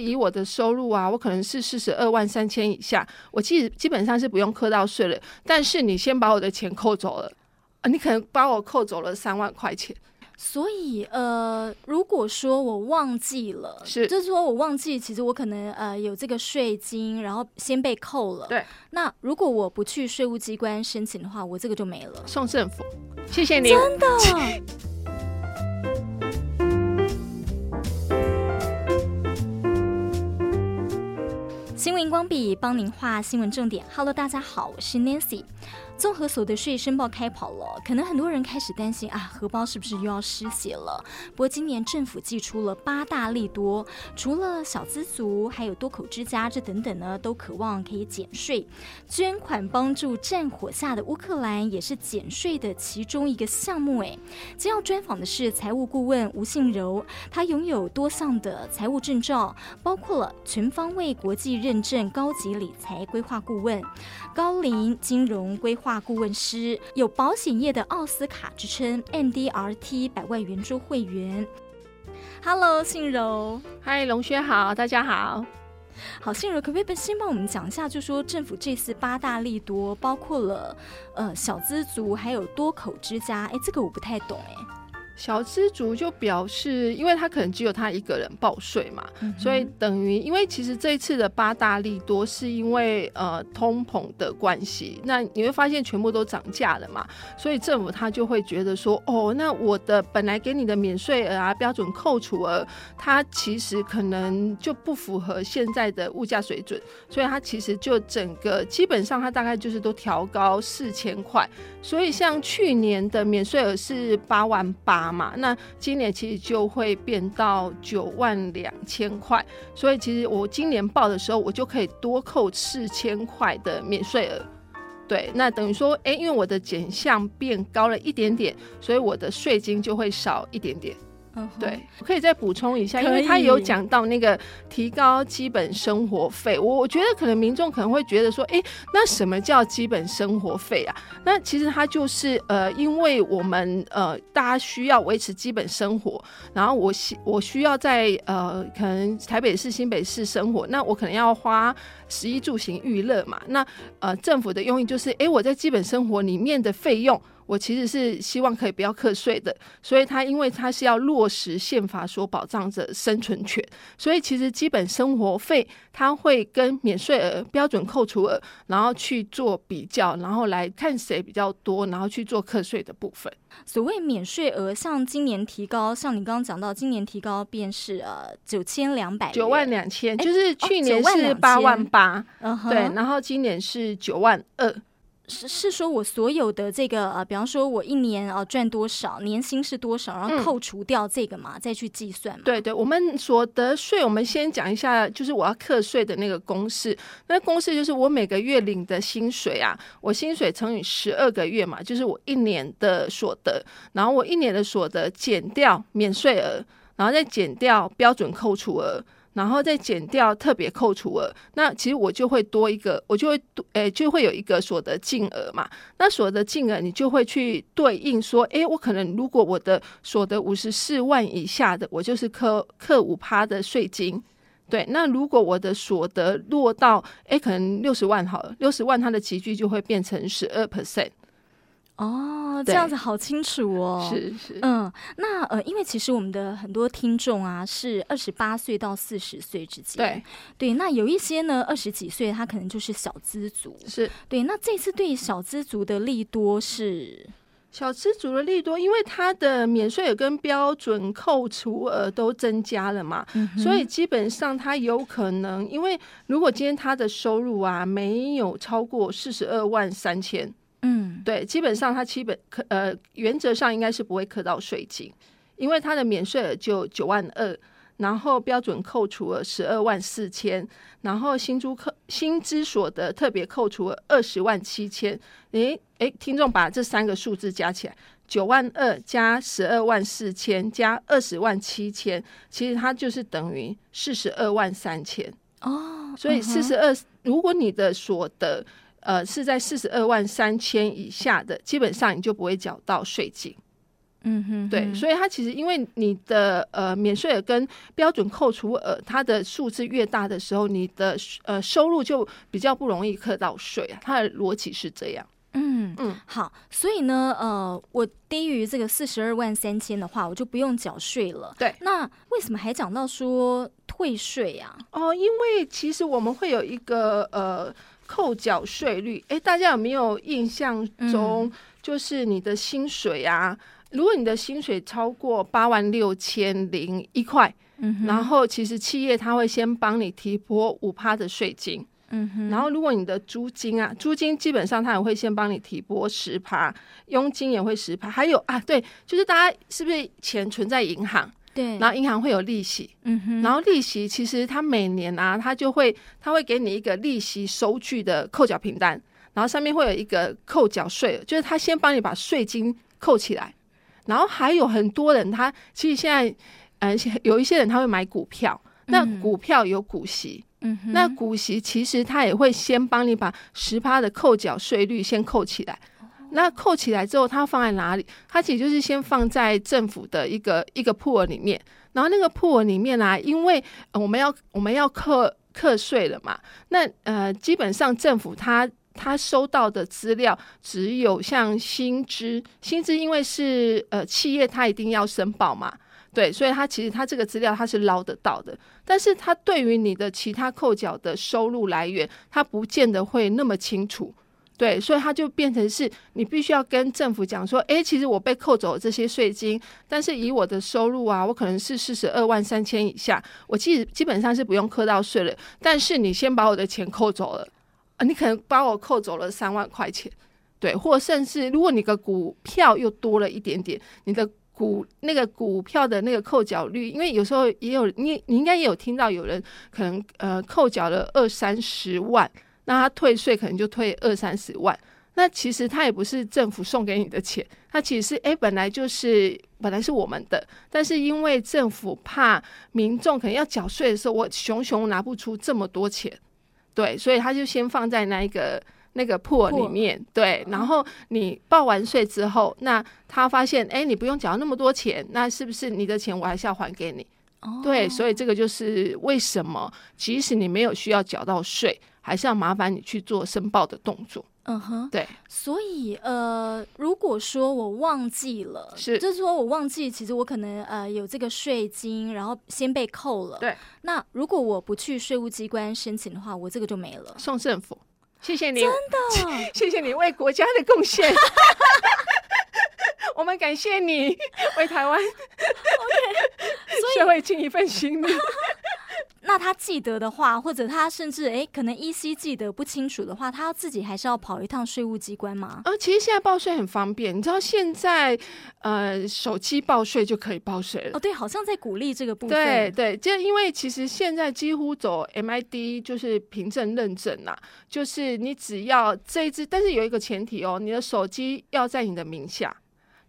以我的收入啊，我可能是四十二万三千以下，我基基本上是不用课到税了。但是你先把我的钱扣走了，啊，你可能把我扣走了三万块钱。所以，呃，如果说我忘记了，是，就是说我忘记，其实我可能呃有这个税金，然后先被扣了。对。那如果我不去税务机关申请的话，我这个就没了。送政府，谢谢你。真的。新闻光笔帮您画新闻重点。Hello，大家好，我是 Nancy。综合所得税申报开跑了，可能很多人开始担心啊，荷包是不是又要失血了？不过今年政府祭出了八大利多，除了小资族，还有多口之家这等等呢，都渴望可以减税。捐款帮助战火下的乌克兰，也是减税的其中一个项目。哎，今要专访的是财务顾问吴信柔，他拥有多项的财务证照，包括了全方位国际认证高级理财规划顾问、高龄金融规划。顾问师有保险业的奥斯卡之称，MDRT 百万圆桌会员。Hello，信柔，嗨，龙轩好，大家好。好，信柔，可不可以先帮我们讲一下？就说政府这次八大利多，包括了呃小资族，还有多口之家。哎，这个我不太懂哎。小资族就表示，因为他可能只有他一个人报税嘛，嗯、所以等于，因为其实这一次的八大利多是因为呃通膨的关系，那你会发现全部都涨价了嘛，所以政府他就会觉得说，哦，那我的本来给你的免税额啊、标准扣除额，它其实可能就不符合现在的物价水准，所以它其实就整个基本上它大概就是都调高四千块，所以像去年的免税额是八万八。嘛，那今年其实就会变到九万两千块，所以其实我今年报的时候，我就可以多扣四千块的免税额。对，那等于说，哎，因为我的减项变高了一点点，所以我的税金就会少一点点。Uh. 对，我可以再补充一下，因为他有讲到那个提高基本生活费，我我觉得可能民众可能会觉得说，哎，那什么叫基本生活费啊？那其实它就是呃，因为我们呃大家需要维持基本生活，然后我需我需要在呃可能台北市、新北市生活，那我可能要花食衣住行娱乐嘛，那呃政府的用意就是，哎，我在基本生活里面的费用。我其实是希望可以不要课税的，所以他因为他是要落实宪法所保障着生存权，所以其实基本生活费他会跟免税额标准扣除额，然后去做比较，然后来看谁比较多，然后去做课税的部分。所谓免税额，像今年提高，像你刚刚讲到，今年提高便是呃九千两百九万两千，就是去年是八万八，对，然后今年是九万二。是是说，我所有的这个呃，比方说，我一年呃赚多少，年薪是多少，然后扣除掉这个嘛，嗯、再去计算嘛。对对，我们所得税，我们先讲一下，就是我要课税的那个公式。那公式就是我每个月领的薪水啊，我薪水乘以十二个月嘛，就是我一年的所得，然后我一年的所得减掉免税额，然后再减掉标准扣除额。然后再减掉特别扣除额，那其实我就会多一个，我就会多诶、就会有一个所得净额嘛。那所得净额你就会去对应说，诶，我可能如果我的所得五十四万以下的，我就是课课五趴的税金。对，那如果我的所得落到诶可能六十万好了，六十万它的级距就会变成十二 percent。哦，这样子好清楚哦。是是，嗯，那呃，因为其实我们的很多听众啊，是二十八岁到四十岁之间。对对，那有一些呢，二十几岁他可能就是小资族。是对，那这次对小资族的利多是小资族的利多，因为他的免税额跟标准扣除额都增加了嘛，嗯，所以基本上他有可能，因为如果今天他的收入啊没有超过四十二万三千。嗯，对，基本上它基本可呃原则上应该是不会课到税金，因为它的免税额就九万二，然后标准扣除额十二万四千，然后薪租扣薪资所得特别扣除额二十万七千。诶诶，听众把这三个数字加起来，九万二加十二万四千加二十万七千，其实它就是等于四十二万三千哦。所以四十二，如果你的所得。呃，是在四十二万三千以下的，基本上你就不会缴到税金。嗯哼，哼，对，所以它其实因为你的呃免税额跟标准扣除额它的数字越大的时候，你的呃收入就比较不容易课到税啊。它的逻辑是这样。嗯嗯，好，所以呢，呃，我低于这个四十二万三千的话，我就不用缴税了。对，那为什么还讲到说退税呀？哦，因为其实我们会有一个呃扣缴税率，哎，大家有没有印象中，就是你的薪水啊？嗯如果你的薪水超过八万六千零一块，嗯哼，然后其实企业他会先帮你提拨五趴的税金，嗯哼，然后如果你的租金啊，租金基本上他也会先帮你提拨十趴，佣金也会十趴，还有啊，对，就是大家是不是钱存在银行？对，然后银行会有利息，嗯哼，然后利息其实它每年啊，它就会它会给你一个利息收据的扣缴凭单，然后上面会有一个扣缴税，就是他先帮你把税金扣起来。然后还有很多人，他其实现在，呃，有一些人他会买股票，那股票有股息，嗯，那股息其实他也会先帮你把十趴的扣缴税率先扣起来，那扣起来之后，它放在哪里？它其实就是先放在政府的一个一个 pool 里面，然后那个 pool 里面啊，因为我们要我们要课课税了嘛，那呃，基本上政府它。他收到的资料只有像薪资，薪资因为是呃企业，他一定要申报嘛，对，所以他其实他这个资料他是捞得到的，但是他对于你的其他扣缴的收入来源，他不见得会那么清楚，对，所以他就变成是你必须要跟政府讲说，诶，其实我被扣走这些税金，但是以我的收入啊，我可能是四十二万三千以下，我基基本上是不用扣到税了，但是你先把我的钱扣走了。啊你可能把我扣走了三万块钱，对，或甚至如果你的股票又多了一点点，你的股那个股票的那个扣缴率，因为有时候也有你，你应该也有听到有人可能呃扣缴了二三十万，那他退税可能就退二三十万，那其实他也不是政府送给你的钱，他其实是诶本来就是本来是我们的，但是因为政府怕民众可能要缴税的时候，我熊熊拿不出这么多钱。对，所以他就先放在那一个那个 pool 里面，对，然后你报完税之后，那他发现，哎，你不用缴那么多钱，那是不是你的钱我还是要还给你？哦，对，所以这个就是为什么，即使你没有需要缴到税，还是要麻烦你去做申报的动作。嗯哼，对，所以呃，如果说我忘记了，是，就是说我忘记，其实我可能呃有这个税金，然后先被扣了。对，那如果我不去税务机关申请的话，我这个就没了。送政府，谢谢你，真的，谢谢你为国家的贡献，我们感谢你 为台湾，OK，社会尽一份心力。那他记得的话，或者他甚至诶，可能依稀记得不清楚的话，他要自己还是要跑一趟税务机关吗？呃，其实现在报税很方便，你知道现在呃手机报税就可以报税了。哦，对，好像在鼓励这个部分。对对，就因为其实现在几乎走 MID 就是凭证认证啦，就是你只要这一支，但是有一个前提哦，你的手机要在你的名下。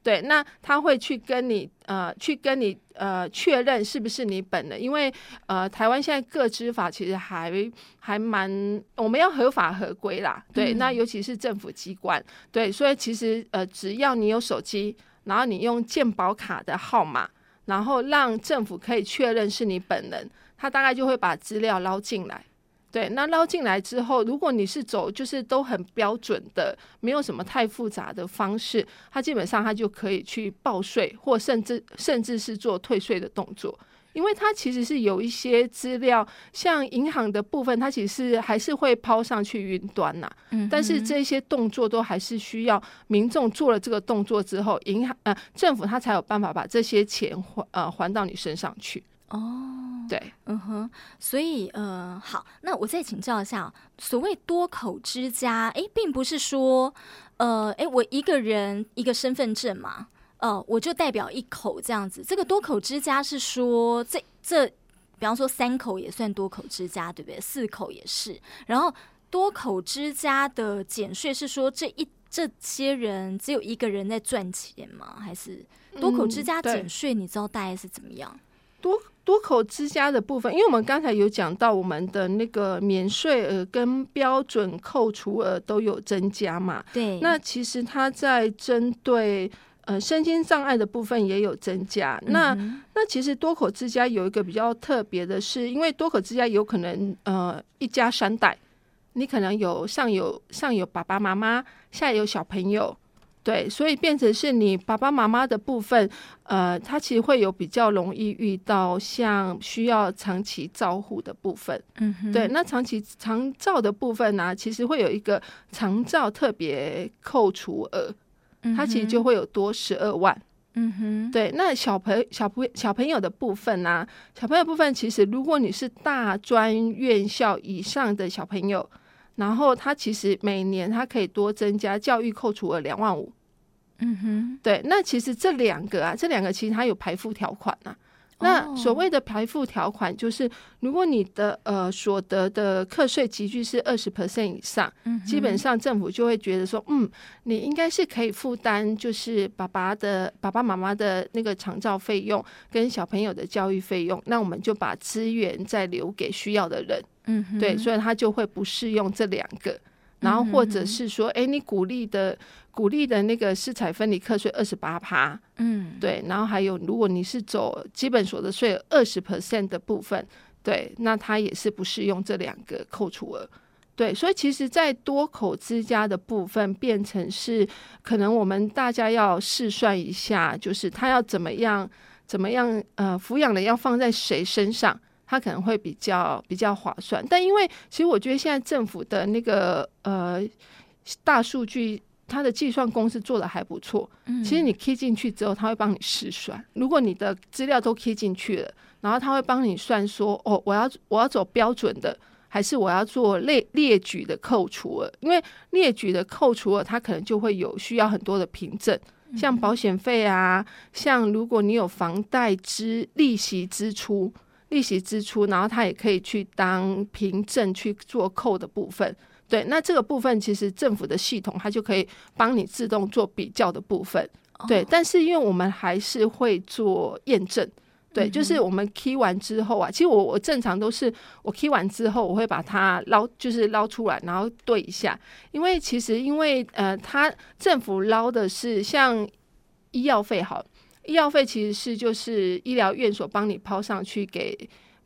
对，那他会去跟你呃，去跟你呃确认是不是你本人，因为呃，台湾现在个资法其实还还蛮，我们要合法合规啦。对，嗯、那尤其是政府机关，对，所以其实呃，只要你有手机，然后你用健保卡的号码，然后让政府可以确认是你本人，他大概就会把资料捞进来。对，那捞进来之后，如果你是走就是都很标准的，没有什么太复杂的方式，它基本上它就可以去报税，或甚至甚至是做退税的动作，因为它其实是有一些资料，像银行的部分，它其实还是会抛上去云端呐、啊，嗯、但是这些动作都还是需要民众做了这个动作之后，银行呃政府它才有办法把这些钱还呃还到你身上去。哦，对，嗯哼，所以呃，好，那我再请教一下，所谓多口之家，哎，并不是说，呃，哎，我一个人一个身份证嘛，呃，我就代表一口这样子。这个多口之家是说，这这，比方说三口也算多口之家，对不对？四口也是。然后多口之家的减税是说，这一这些人只有一个人在赚钱吗？还是多口之家减税？你知道大概是怎么样？多多口之家的部分，因为我们刚才有讲到，我们的那个免税额跟标准扣除额都有增加嘛。对。那其实它在针对呃身心障碍的部分也有增加。嗯、那那其实多口之家有一个比较特别的是，因为多口之家有可能呃一家三代，你可能有上有上有爸爸妈妈，下有小朋友。对，所以变成是你爸爸妈妈的部分，呃，他其实会有比较容易遇到像需要长期照护的部分。嗯哼，对，那长期长照的部分呢、啊，其实会有一个长照特别扣除额，它其实就会有多十二万。嗯哼，对，那小朋小朋小朋友的部分呢、啊，小朋友部分其实如果你是大专院校以上的小朋友。然后它其实每年它可以多增加教育扣除额两万五，嗯哼，对。那其实这两个啊，这两个其实它有排付条款呐、啊。那所谓的排付条款，就是如果你的呃所得的课税集聚是二十 percent 以上，基本上政府就会觉得说，嗯，你应该是可以负担，就是爸爸的爸爸妈妈的那个长照费用跟小朋友的教育费用，那我们就把资源再留给需要的人。嗯，对，所以他就会不适用这两个，然后或者是说，哎，你鼓励的鼓励的那个施财分离课税二十八趴，嗯，对，然后还有如果你是走基本所得税二十 percent 的部分，对，那他也是不适用这两个扣除额，对，所以其实，在多口之家的部分变成是，可能我们大家要试算一下，就是他要怎么样怎么样，呃，抚养的要放在谁身上。它可能会比较比较划算，但因为其实我觉得现在政府的那个呃大数据，它的计算公式做的还不错。嗯，其实你 key 进去之后，它会帮你试算。如果你的资料都 key 进去了，然后它会帮你算说，哦，我要我要走标准的，还是我要做列列举的扣除额？因为列举的扣除额，它可能就会有需要很多的凭证，像保险费啊，像如果你有房贷支利息支出。利息支出，然后他也可以去当凭证去做扣的部分。对，那这个部分其实政府的系统它就可以帮你自动做比较的部分。对，但是因为我们还是会做验证。对，就是我们 key 完之后啊，其实我我正常都是我 key 完之后，我会把它捞，就是捞出来，然后对一下。因为其实因为呃，它政府捞的是像医药费好。医药费其实是就是医疗院所帮你抛上去给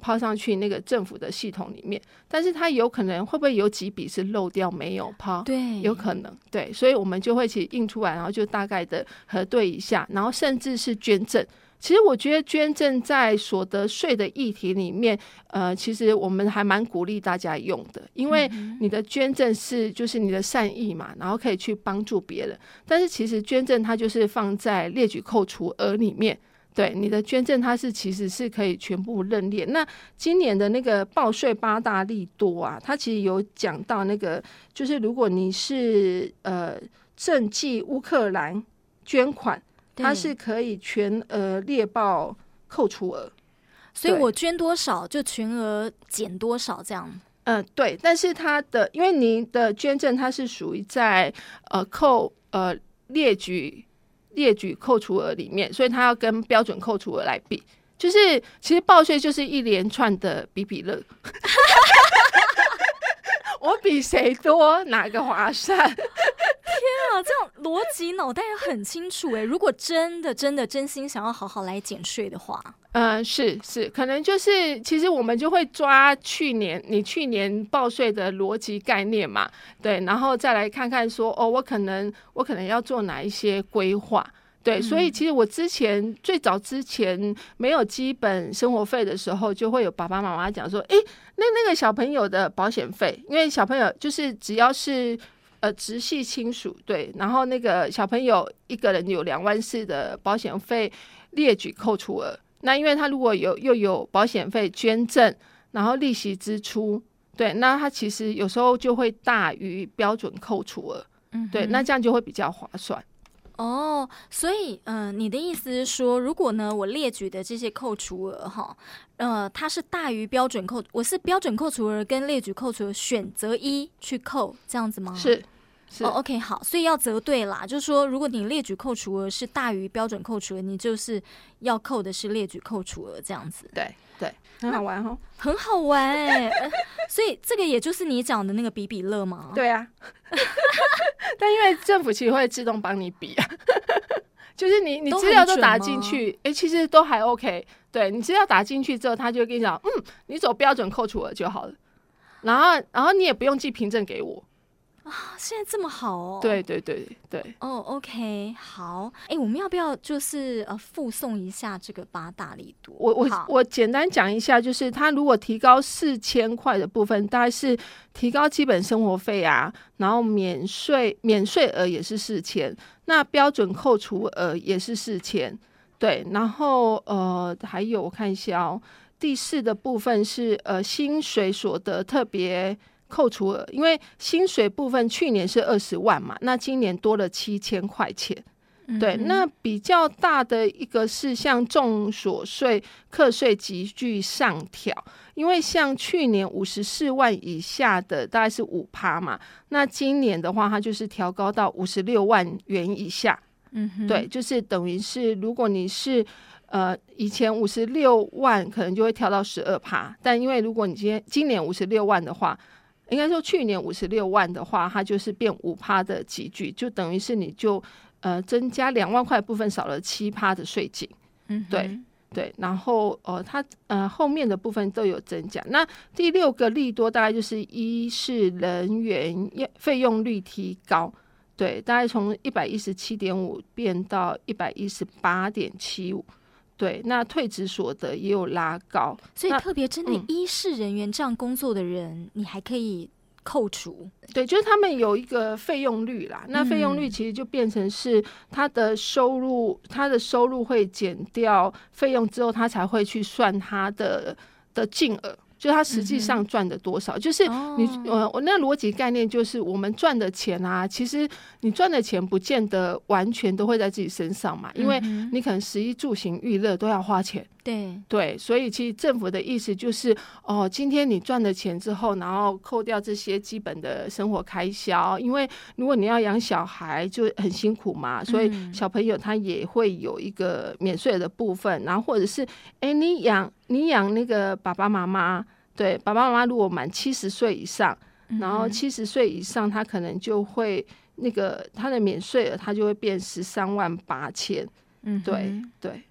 抛上去那个政府的系统里面，但是它有可能会不会有几笔是漏掉没有抛？对，有可能。对，所以我们就会去印出来，然后就大概的核对一下，然后甚至是捐赠。其实我觉得捐赠在所得税的议题里面，呃，其实我们还蛮鼓励大家用的，因为你的捐赠是就是你的善意嘛，然后可以去帮助别人。但是其实捐赠它就是放在列举扣除额里面，对你的捐赠它是其实是可以全部认列。那今年的那个报税八大利多啊，它其实有讲到那个，就是如果你是呃賑济乌克兰捐款。它是可以全额列报扣除额，所以我捐多少就全额减多少，这样。嗯、呃，对。但是它的，因为您的捐赠它是属于在呃扣呃列举列举扣除额里面，所以它要跟标准扣除额来比。就是其实报税就是一连串的比比乐，我比谁多哪个划算。天啊，这样逻辑脑袋也很清楚哎。如果真的真的真心想要好好来减税的话，嗯、呃，是是，可能就是其实我们就会抓去年你去年报税的逻辑概念嘛，对，然后再来看看说哦，我可能我可能要做哪一些规划，对，所以其实我之前最早之前没有基本生活费的时候，就会有爸爸妈妈讲说，诶，那那个小朋友的保险费，因为小朋友就是只要是。呃，直系亲属对，然后那个小朋友一个人有两万四的保险费列举扣除额，那因为他如果有又有保险费捐赠，然后利息支出，对，那他其实有时候就会大于标准扣除额，嗯，对，那这样就会比较划算。哦，所以，嗯、呃，你的意思是说，如果呢，我列举的这些扣除额哈，呃，它是大于标准扣，我是标准扣除额跟列举扣除额选择一去扣，这样子吗？是。哦、oh，OK，好，所以要择对啦，就是说，如果你列举扣除额是大于标准扣除额，你就是要扣的是列举扣除额这样子。对对，很好玩哦，很好玩哎、欸。所以这个也就是你讲的那个比比乐吗？对啊，但因为政府其实会自动帮你比啊。就是你你资料都打进去，哎、欸，其实都还 OK。对，你资料打进去之后，他就会跟你讲，嗯，你走标准扣除额就好了。然后，然后你也不用寄凭证给我。啊，现在这么好哦！对对对对，哦、oh,，OK，好，哎，我们要不要就是呃附送一下这个八大力度？我我我简单讲一下，就是他如果提高四千块的部分，大概是提高基本生活费啊，然后免税免税额也是四千，那标准扣除额也是四千，对，然后呃还有我看一下哦，第四的部分是呃薪水所得特别。扣除额，因为薪水部分去年是二十万嘛，那今年多了七千块钱。对，那比较大的一个是像重所税课税急剧上调，因为像去年五十四万以下的大概是五趴嘛，那今年的话，它就是调高到五十六万元以下。嗯，对，就是等于是如果你是呃以前五十六万，可能就会调到十二趴，但因为如果你今天今年五十六万的话。应该说，去年五十六万的话，它就是变五趴的集聚，就等于是你就呃增加两万块部分少了七趴的税金。嗯，对对。然后呃，它呃后面的部分都有增加。那第六个利多大概就是一是人员费用率提高，对，大概从一百一十七点五变到一百一十八点七五。对，那退职所得也有拉高，所以特别针对医事人员这样工作的人，嗯、你还可以扣除。对，就是他们有一个费用率啦，那费用率其实就变成是他的收入，嗯、他的收入会减掉费用之后，他才会去算他的的净额。就他实际上赚的多少，嗯、就是你呃，我那逻辑概念就是，我们赚的钱啊，其实你赚的钱不见得完全都会在自己身上嘛，因为你可能食衣住行娱乐都要花钱。对。对，所以其实政府的意思就是，哦，今天你赚了钱之后，然后扣掉这些基本的生活开销，因为如果你要养小孩就很辛苦嘛，所以小朋友他也会有一个免税的部分，然后或者是，哎，你养你养那个爸爸妈妈，对，爸爸妈妈如果满七十岁以上，然后七十岁以上，他可能就会那个他的免税额他就会变十三万八千，嗯，对对。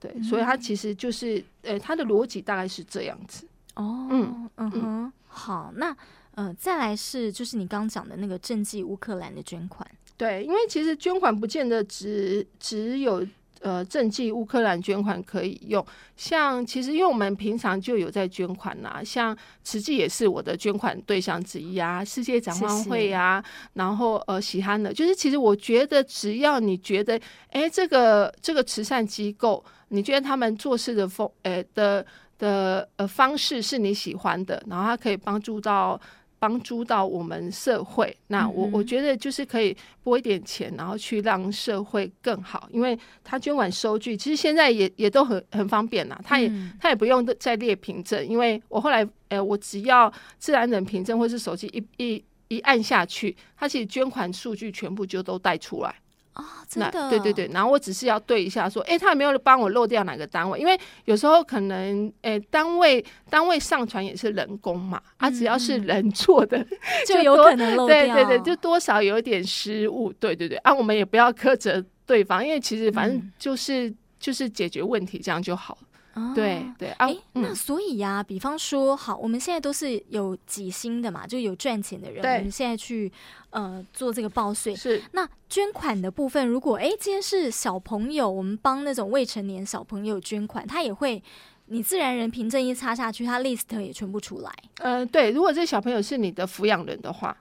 对，所以他其实就是，呃，他的逻辑大概是这样子。哦，嗯嗯哼，好，那呃，再来是就是你刚讲的那个赈济乌克兰的捐款。对，因为其实捐款不见得只只有。呃，赈济乌克兰捐款可以用，像其实因为我们平常就有在捐款呐、啊，像慈济也是我的捐款对象之一啊，世界展望会啊，然后呃，喜憨的，就是其实我觉得只要你觉得，哎，这个这个慈善机构，你觉得他们做事的风，呃的的呃方式是你喜欢的，然后他可以帮助到。帮助到我们社会，那我我觉得就是可以拨一点钱，然后去让社会更好。因为他捐款收据，其实现在也也都很很方便啦，他也他也不用再列凭证，因为我后来呃，我只要自然人凭证或是手机一一一按下去，他其实捐款数据全部就都带出来。啊、哦，真的，对对对，然后我只是要对一下，说，哎，他有没有帮我漏掉哪个单位？因为有时候可能，哎，单位单位上传也是人工嘛，啊，只要是人做的，嗯、就有可能漏掉，对对对，就多少有点失误，对对对，啊，我们也不要苛责对方，因为其实反正就是、嗯、就是解决问题这样就好了。哦、对对，哎、啊，那所以呀、啊，比方说，好，我们现在都是有几薪的嘛，就有赚钱的人，我们现在去呃做这个报税。是，那捐款的部分，如果哎今天是小朋友，我们帮那种未成年小朋友捐款，他也会，你自然人凭证一插下去，他 list 也全部出来。嗯、呃，对，如果这小朋友是你的抚养人的话，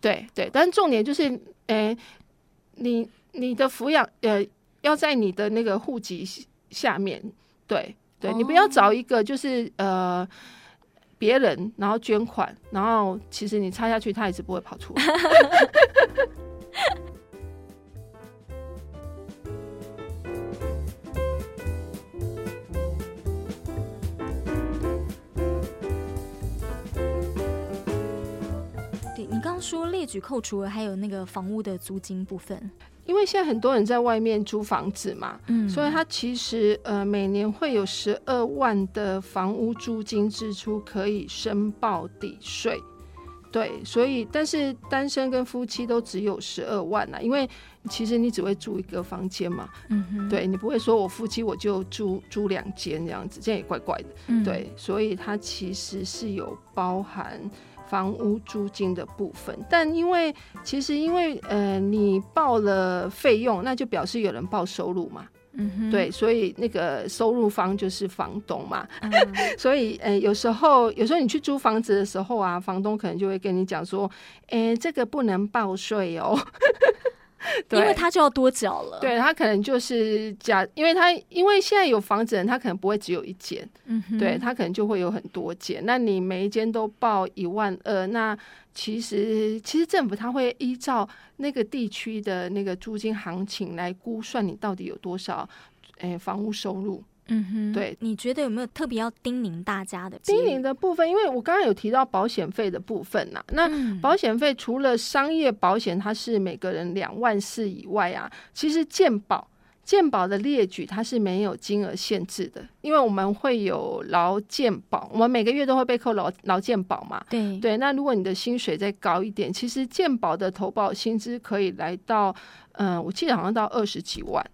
对对，但重点就是，哎，你你的抚养呃要在你的那个户籍下面，对。对，你不要找一个就是呃别人，然后捐款，然后其实你插下去，他也是不会跑出来。刚刚说列举扣除了，还有那个房屋的租金部分。因为现在很多人在外面租房子嘛，嗯，所以他其实呃每年会有十二万的房屋租金支出可以申报抵税，对，所以但是单身跟夫妻都只有十二万啦，因为其实你只会住一个房间嘛，嗯哼，对你不会说我夫妻我就住住两间这样子，这样也怪怪的，嗯、对，所以它其实是有包含房屋租金的部分，但因为其实因为呃你报了费用，那就表示有人报收入嘛。嗯哼，对，所以那个收入方就是房东嘛，嗯、所以呃，有时候有时候你去租房子的时候啊，房东可能就会跟你讲说，哎，这个不能报税哦，对，因为他就要多缴了。对，他可能就是假，因为他因为现在有房子人，他可能不会只有一间，嗯，对他可能就会有很多间，那你每一间都报一万二，那其实其实政府他会依照。那个地区的那个租金行情来估算，你到底有多少诶房屋收入？嗯哼，对，你觉得有没有特别要叮咛大家的？叮咛的部分，因为我刚刚有提到保险费的部分呐、啊。那保险费除了商业保险，它是每个人两万四以外啊，其实健保。健保的列举它是没有金额限制的，因为我们会有劳健保，我们每个月都会被扣劳劳健保嘛。对对，那如果你的薪水再高一点，其实健保的投保薪资可以来到，嗯、呃，我记得好像到二十几万，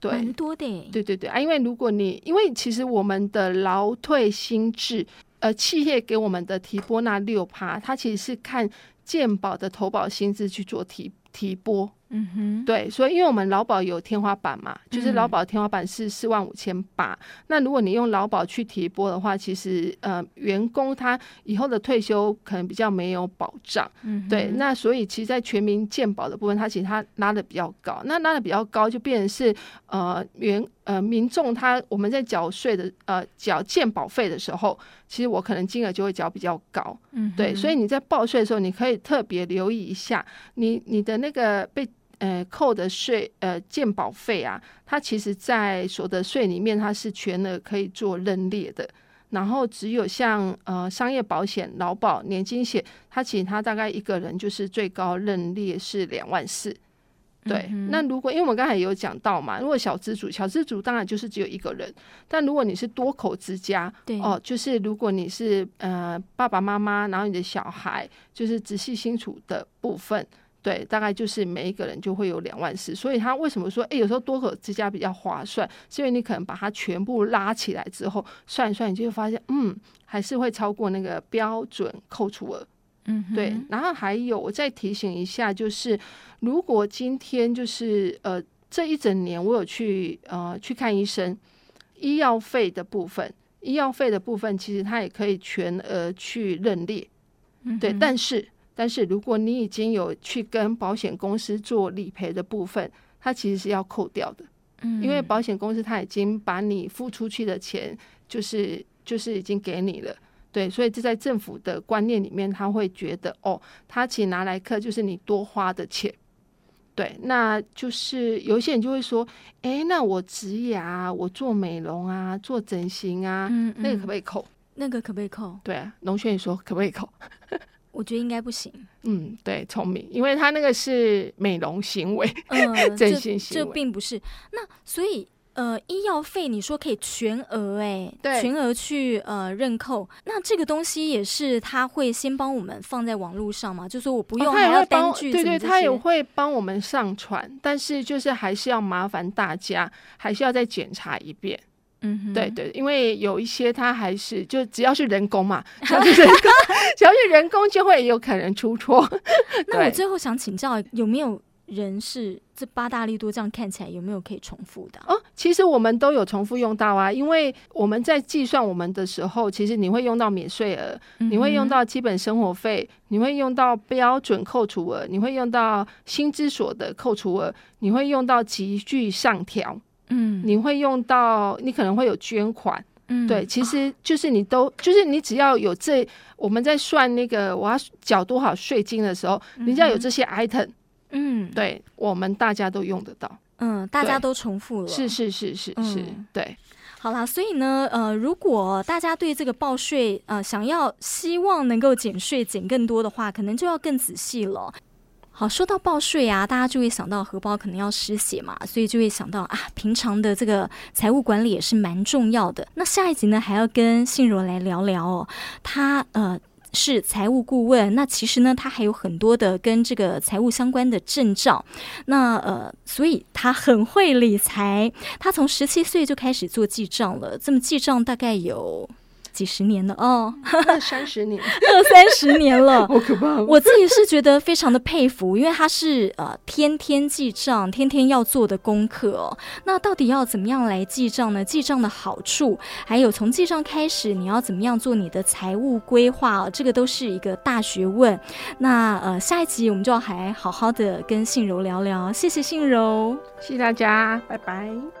对，蛮多的。对对对啊，因为如果你因为其实我们的劳退新制，呃，企业给我们的提拨那六趴，它其实是看健保的投保薪资去做提提拨。嗯哼，对，所以因为我们劳保有天花板嘛，就是劳保天花板是四万五千八。那如果你用劳保去提拨的话，其实呃，员工他以后的退休可能比较没有保障。嗯，对，那所以其实，在全民健保的部分，它其实它拉的比较高。那拉的比较高，就变成是呃，原呃民众他我们在缴税的呃缴健保费的时候，其实我可能金额就会缴比较高。嗯，对，所以你在报税的时候，你可以特别留意一下你你的那个被。呃，扣的税呃，健保费啊，它其实，在所得税里面，它是全额可以做认列的。然后，只有像呃商业保险、劳保、年金险，它其实它大概一个人就是最高认列是两万四。对，嗯、那如果因为我们刚才有讲到嘛，如果小资主，小资主当然就是只有一个人。但如果你是多口之家，对哦，就是如果你是呃爸爸妈妈，然后你的小孩就是直系亲属的部分。对，大概就是每一个人就会有两万四，所以他为什么说，哎，有时候多口之家比较划算？是因为你可能把它全部拉起来之后，算一算，你就会发现，嗯，还是会超过那个标准扣除额。嗯哼，对。然后还有，我再提醒一下，就是如果今天就是呃这一整年我有去呃去看医生，医药费的部分，医药费的部分其实它也可以全额去认列。对，但是。但是如果你已经有去跟保险公司做理赔的部分，它其实是要扣掉的，嗯，因为保险公司它已经把你付出去的钱，就是就是已经给你了，对，所以这在政府的观念里面，他会觉得哦，他其实拿来客就是你多花的钱，对，那就是有一些人就会说，哎，那我植牙，我做美容啊，做整形啊，嗯嗯，那个可不可以扣？那个可不可以扣？对啊，龙轩你说可不可以扣？我觉得应该不行。嗯，对，聪明，因为他那个是美容行为，嗯，整形行为，这并不是。那所以，呃，医药费你说可以全额，哎，对，全额去呃认扣。那这个东西也是他会先帮我们放在网络上嘛？就说我不用，还要单据，对对，他也会帮我们上传，但是就是还是要麻烦大家，还是要再检查一遍。嗯哼，对对，因为有一些它还是就只要是人工嘛，只要是人工，只要是人工就会有可能出错。那我最后想请教，有没有人是这八大力度这样看起来有没有可以重复的？哦，其实我们都有重复用到啊，因为我们在计算我们的时候，其实你会用到免税额，你会用到基本生活费，你会用到标准扣除额，你会用到薪资所得扣除额，你会用到急剧上调。嗯，你会用到，你可能会有捐款，嗯，对，其实就是你都，哦、就是你只要有这，我们在算那个我要缴多少税金的时候，你只要有这些 item，嗯，对，我们大家都用得到，嗯，大家都重复了，是是是是是，嗯、对，好啦，所以呢，呃，如果大家对这个报税，呃，想要希望能够减税减更多的话，可能就要更仔细了。好，说到报税啊，大家就会想到荷包可能要失血嘛，所以就会想到啊，平常的这个财务管理也是蛮重要的。那下一集呢，还要跟信柔来聊聊哦，他呃是财务顾问，那其实呢，他还有很多的跟这个财务相关的证照。那呃，所以他很会理财。他从十七岁就开始做记账了，这么记账大概有。几十年了哦，二三十年，二三十年了，好可怕！我自己是觉得非常的佩服，因为他是呃天天记账，天天要做的功课哦。那到底要怎么样来记账呢？记账的好处，还有从记账开始，你要怎么样做你的财务规划哦，这个都是一个大学问。那呃，下一集我们就要还好好的跟信柔聊聊。谢谢信柔，谢谢大家，拜拜。